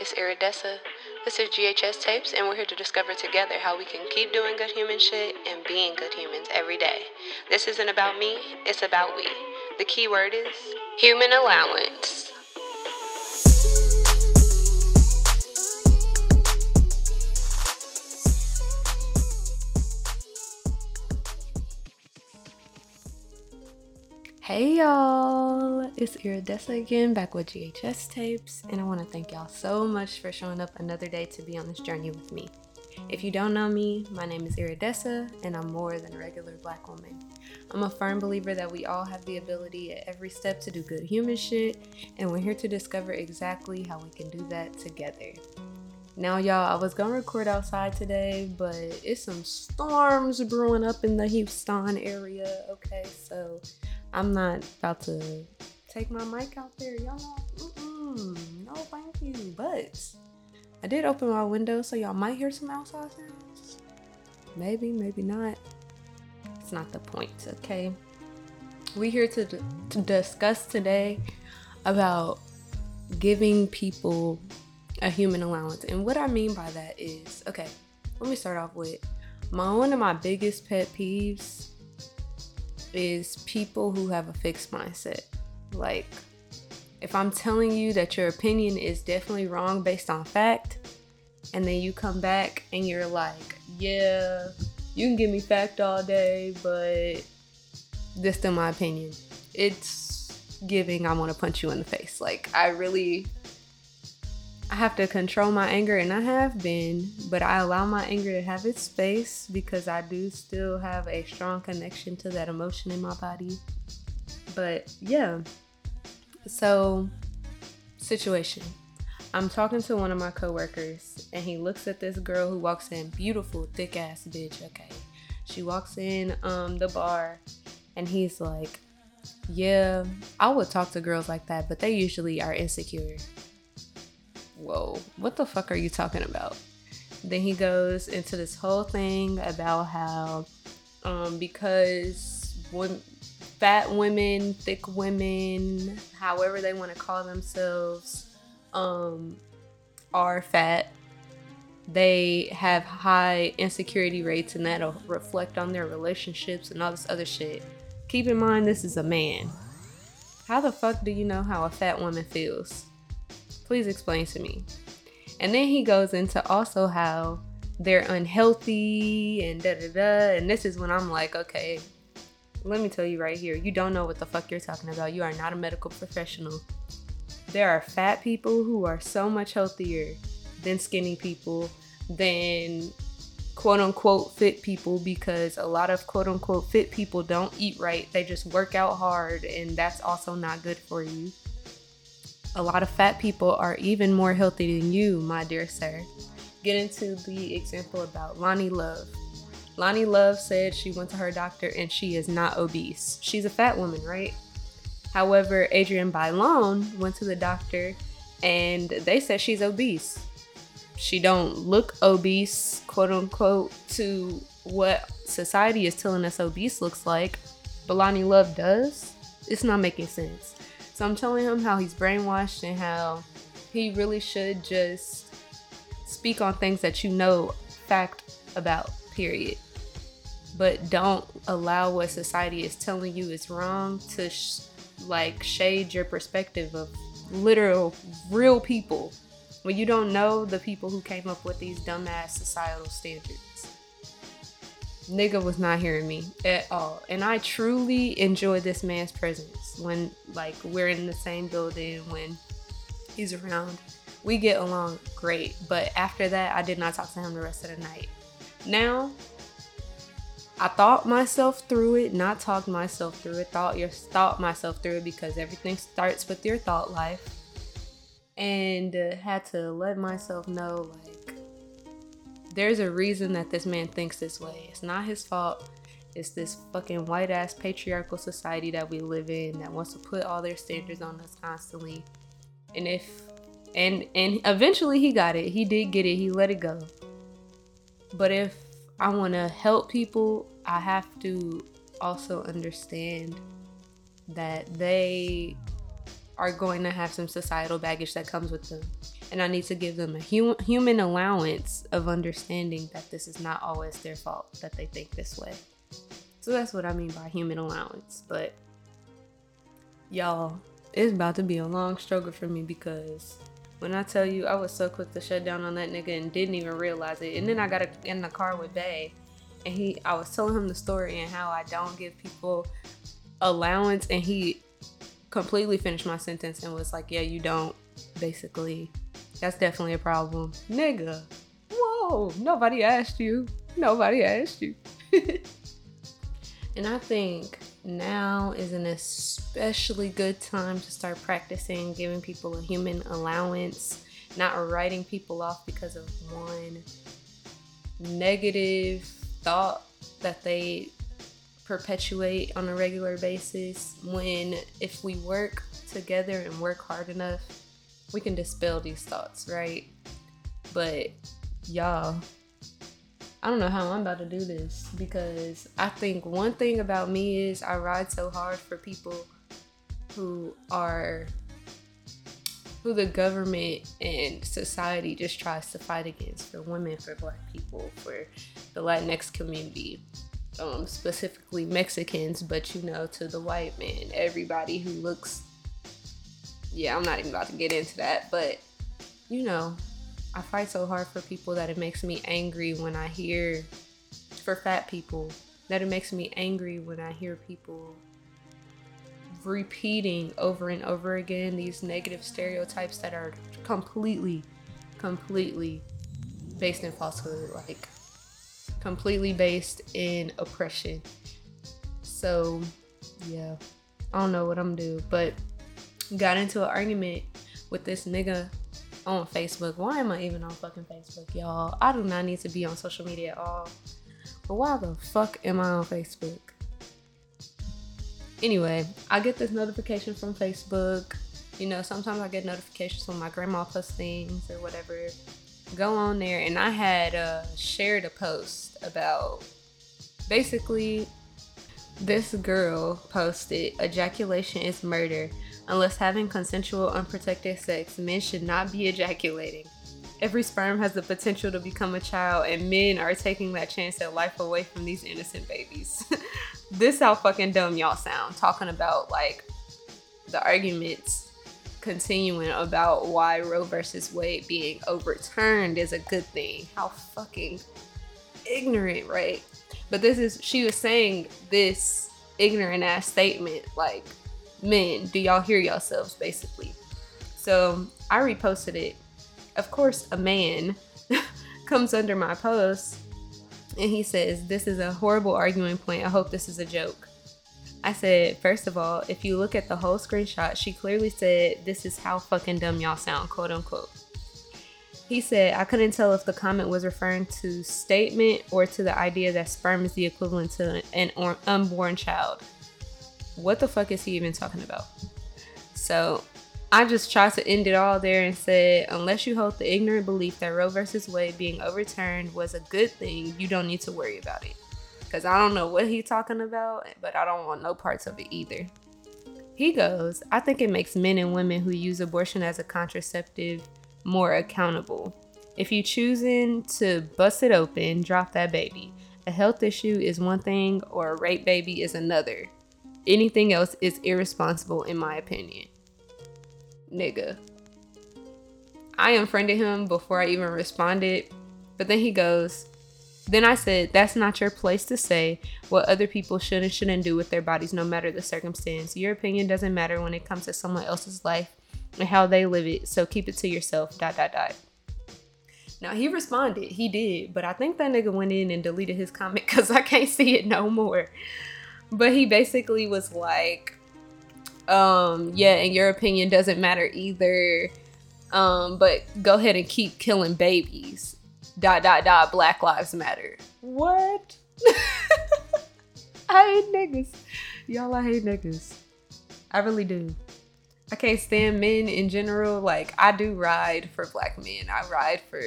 it's Iridessa. This is GHS Tapes, and we're here to discover together how we can keep doing good human shit and being good humans every day. This isn't about me, it's about we. The key word is human allowance. Hey y'all, it's Iridessa again, back with GHS Tapes, and I want to thank y'all so much for showing up another day to be on this journey with me. If you don't know me, my name is Iridessa, and I'm more than a regular black woman. I'm a firm believer that we all have the ability at every step to do good human shit, and we're here to discover exactly how we can do that together. Now, y'all, I was gonna record outside today, but it's some storms brewing up in the Houston area, okay? So I'm not about to take my mic out there, y'all. Mm-mm, no, thank you. But I did open my window, so y'all might hear some outside sounds. Maybe, maybe not. It's not the point, okay? We're here to, to discuss today about giving people a human allowance. And what I mean by that is, okay, let me start off with my one of my biggest pet peeves is people who have a fixed mindset. Like, if I'm telling you that your opinion is definitely wrong based on fact, and then you come back and you're like, yeah, you can give me fact all day, but this still my opinion. It's giving I want to punch you in the face. Like, I really I have to control my anger, and I have been, but I allow my anger to have its space because I do still have a strong connection to that emotion in my body. But yeah, so situation. I'm talking to one of my coworkers, and he looks at this girl who walks in, beautiful, thick ass bitch. Okay, she walks in um the bar, and he's like, "Yeah, I would talk to girls like that, but they usually are insecure." Whoa, what the fuck are you talking about? Then he goes into this whole thing about how, um, because when fat women, thick women, however they want to call themselves, um, are fat, they have high insecurity rates and that'll reflect on their relationships and all this other shit. Keep in mind, this is a man. How the fuck do you know how a fat woman feels? Please explain to me. And then he goes into also how they're unhealthy and da da da. And this is when I'm like, okay, let me tell you right here, you don't know what the fuck you're talking about. You are not a medical professional. There are fat people who are so much healthier than skinny people, than quote unquote fit people, because a lot of quote unquote fit people don't eat right. They just work out hard, and that's also not good for you. A lot of fat people are even more healthy than you, my dear sir. Get into the example about Loni Love. Loni Love said she went to her doctor and she is not obese. She's a fat woman, right? However, Adrienne Bailon went to the doctor and they said she's obese. She don't look obese, quote unquote, to what society is telling us obese looks like, but Loni Love does. It's not making sense. So I'm telling him how he's brainwashed and how he really should just speak on things that you know fact about, period. But don't allow what society is telling you is wrong to sh- like shade your perspective of literal, real people when you don't know the people who came up with these dumbass societal standards nigga was not hearing me at all. And I truly enjoy this man's presence when like we're in the same building when he's around. We get along great, but after that I did not talk to him the rest of the night. Now I thought myself through it, not talked myself through it, thought your thought myself through it because everything starts with your thought life. And uh, had to let myself know like there's a reason that this man thinks this way. It's not his fault. It's this fucking white ass patriarchal society that we live in that wants to put all their standards on us constantly. And if and and eventually he got it. He did get it. He let it go. But if I want to help people, I have to also understand that they are going to have some societal baggage that comes with them. And I need to give them a hum- human allowance of understanding that this is not always their fault that they think this way. So that's what I mean by human allowance. But y'all, it's about to be a long struggle for me because when I tell you I was so quick to shut down on that nigga and didn't even realize it. And then I got in the car with Bay and he I was telling him the story and how I don't give people allowance and he completely finished my sentence and was like, "Yeah, you don't." Basically, that's definitely a problem. Nigga. Whoa, nobody asked you. Nobody asked you. and I think now is an especially good time to start practicing giving people a human allowance, not writing people off because of one negative thought that they perpetuate on a regular basis when if we work together and work hard enough we can dispel these thoughts right but y'all I don't know how I'm about to do this because I think one thing about me is I ride so hard for people who are who the government and society just tries to fight against for women, for black people, for the Latinx community, um, specifically Mexicans, but you know, to the white man, everybody who looks. Yeah, I'm not even about to get into that, but you know, I fight so hard for people that it makes me angry when I hear, for fat people, that it makes me angry when I hear people repeating over and over again these negative stereotypes that are completely, completely based in falsehood, like completely based in oppression. So, yeah, I don't know what I'm gonna do, but got into an argument with this nigga on Facebook. Why am I even on fucking Facebook, y'all? I do not need to be on social media at all. But why the fuck am I on Facebook? Anyway, I get this notification from Facebook. You know, sometimes I get notifications when my grandma posts things or whatever. Go on there, and I had uh, shared a post about basically this girl posted ejaculation is murder Unless having consensual, unprotected sex, men should not be ejaculating. Every sperm has the potential to become a child, and men are taking that chance at life away from these innocent babies. this how fucking dumb y'all sound, talking about like the arguments continuing about why Roe versus Wade being overturned is a good thing. How fucking ignorant, right? But this is, she was saying this ignorant ass statement like men, do y'all hear yourselves basically? So I reposted it. Of course, a man comes under my post and he says, This is a horrible arguing point. I hope this is a joke. I said, First of all, if you look at the whole screenshot, she clearly said, This is how fucking dumb y'all sound, quote unquote. He said, I couldn't tell if the comment was referring to statement or to the idea that sperm is the equivalent to an unborn child what the fuck is he even talking about? So I just tried to end it all there and said, unless you hold the ignorant belief that Roe versus Wade being overturned was a good thing, you don't need to worry about it. Because I don't know what he's talking about, but I don't want no parts of it either. He goes, I think it makes men and women who use abortion as a contraceptive more accountable. If you choosing to bust it open, drop that baby. A health issue is one thing, or a rape baby is another. Anything else is irresponsible, in my opinion. Nigga. I unfriended him before I even responded, but then he goes, then I said, that's not your place to say what other people should and shouldn't do with their bodies, no matter the circumstance. Your opinion doesn't matter when it comes to someone else's life and how they live it, so keep it to yourself. Dot, dot, dot. Now, he responded, he did, but I think that nigga went in and deleted his comment because I can't see it no more. But he basically was like, um, yeah, and your opinion doesn't matter either. Um, but go ahead and keep killing babies. Dot dot dot Black Lives Matter. What? I hate niggas. Y'all, I hate niggas. I really do. I can't stand men in general. Like I do ride for black men. I ride for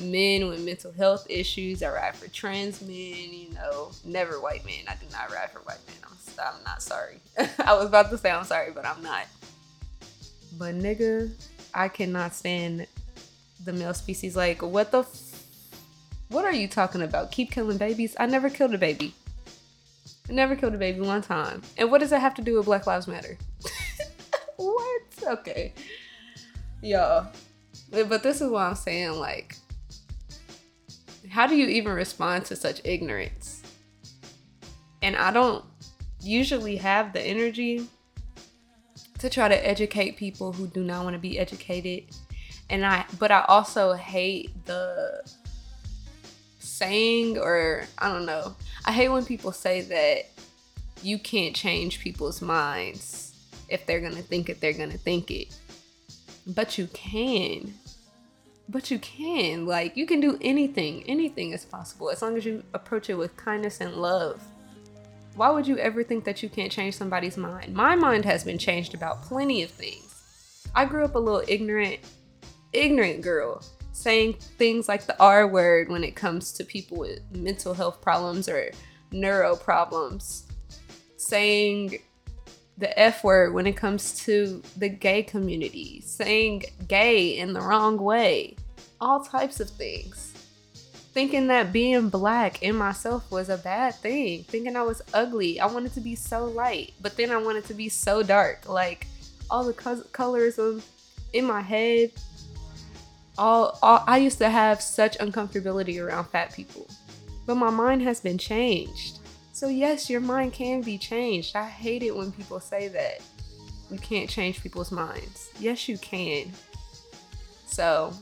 men with mental health issues. I ride for trans men, you know, never white men. I do not ride for white men. I'm, I'm not sorry. I was about to say I'm sorry, but I'm not. But nigga, I cannot stand the male species like, what the f- what are you talking about? Keep killing babies? I never killed a baby. I never killed a baby one time. And what does that have to do with Black Lives Matter? what? Okay. Y'all. But this is what I'm saying, like, how do you even respond to such ignorance? And I don't usually have the energy to try to educate people who do not want to be educated. And I but I also hate the saying or I don't know. I hate when people say that you can't change people's minds if they're going to think it, they're going to think it. But you can. But you can. Like, you can do anything. Anything is possible as long as you approach it with kindness and love. Why would you ever think that you can't change somebody's mind? My mind has been changed about plenty of things. I grew up a little ignorant, ignorant girl saying things like the R word when it comes to people with mental health problems or neuro problems, saying the F word when it comes to the gay community, saying gay in the wrong way, all types of things. Thinking that being black in myself was a bad thing, thinking I was ugly. I wanted to be so light, but then I wanted to be so dark. Like all the co- colorism in my head all, all I used to have such uncomfortability around fat people. But my mind has been changed. So yes, your mind can be changed. I hate it when people say that you can't change people's minds. Yes, you can. So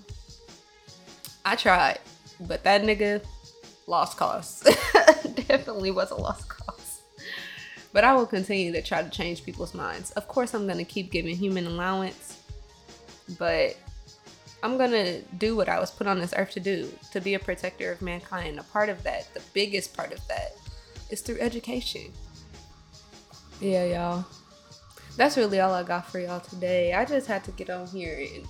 I tried, but that nigga lost cause. Definitely was a lost cause. But I will continue to try to change people's minds. Of course, I'm going to keep giving human allowance, but I'm gonna do what I was put on this earth to do, to be a protector of mankind. A part of that, the biggest part of that, is through education. Yeah, y'all. That's really all I got for y'all today. I just had to get on here and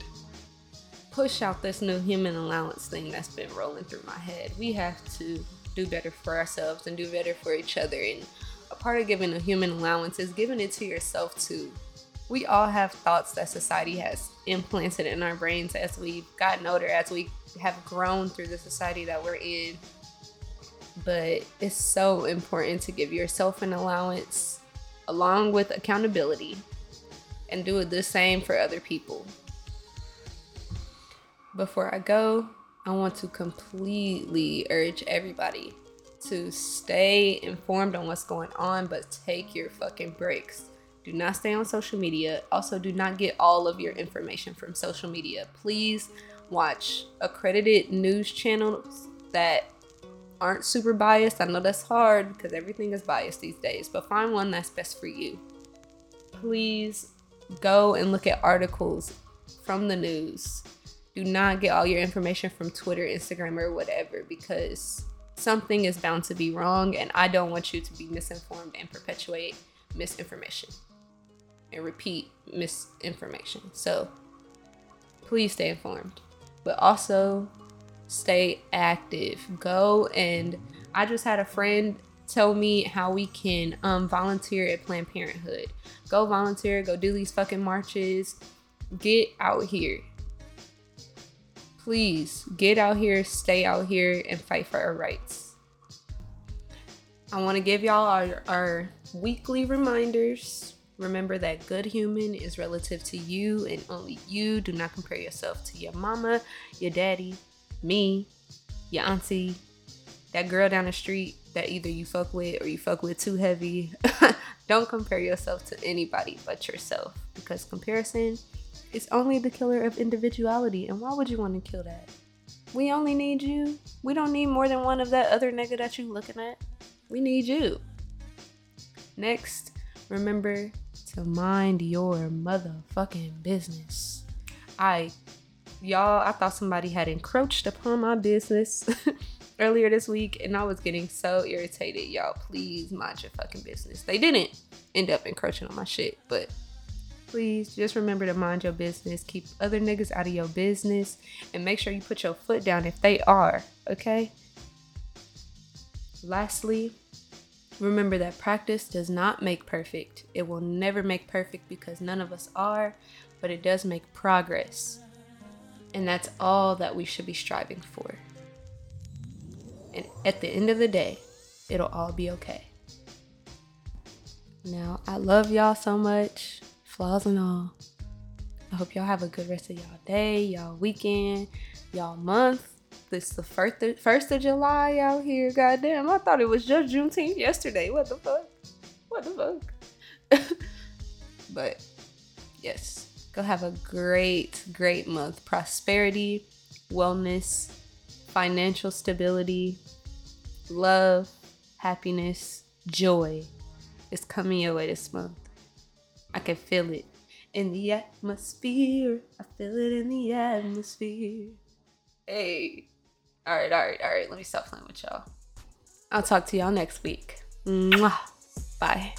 push out this new human allowance thing that's been rolling through my head. We have to do better for ourselves and do better for each other. And a part of giving a human allowance is giving it to yourself too we all have thoughts that society has implanted in our brains as we've gotten older, as we have grown through the society that we're in. But it's so important to give yourself an allowance along with accountability and do the same for other people. Before I go, I want to completely urge everybody to stay informed on what's going on, but take your fucking breaks do not stay on social media. Also, do not get all of your information from social media. Please watch accredited news channels that aren't super biased. I know that's hard because everything is biased these days, but find one that's best for you. Please go and look at articles from the news. Do not get all your information from Twitter, Instagram, or whatever because something is bound to be wrong, and I don't want you to be misinformed and perpetuate misinformation and repeat misinformation. So please stay informed, but also stay active. Go and I just had a friend tell me how we can um, volunteer at Planned Parenthood. Go volunteer, go do these fucking marches. Get out here. Please get out here, stay out here, and fight for our rights. I want to give y'all our, our weekly reminders Remember that good human is relative to you and only you. Do not compare yourself to your mama, your daddy, me, your auntie, that girl down the street that either you fuck with or you fuck with too heavy. Don't compare yourself to anybody but yourself because comparison is only the killer of individuality. And why would you want to kill that? We only need you. We don't need more than one of that other nigga that you looking at. We need you. Next, remember to mind your motherfucking business. I, y'all, I thought somebody had encroached upon my business earlier this week and I was getting so irritated. Y'all, please mind your fucking business. They didn't end up encroaching on my shit, but please just remember to mind your business. Keep other niggas out of your business and make sure you put your foot down if they are, okay? Lastly, Remember that practice does not make perfect. It will never make perfect because none of us are, but it does make progress. And that's all that we should be striving for. And at the end of the day, it'll all be okay. Now, I love y'all so much, flaws and all. I hope y'all have a good rest of y'all day, y'all weekend, y'all month. This is the first of, first of July out here. Goddamn, I thought it was just Juneteenth yesterday. What the fuck? What the fuck? but yes, go have a great, great month. Prosperity, wellness, financial stability, love, happiness, joy is coming your way this month. I can feel it in the atmosphere. I feel it in the atmosphere. Hey. All right, all right, all right. Let me stop playing with y'all. I'll talk to y'all next week. Mwah. Bye.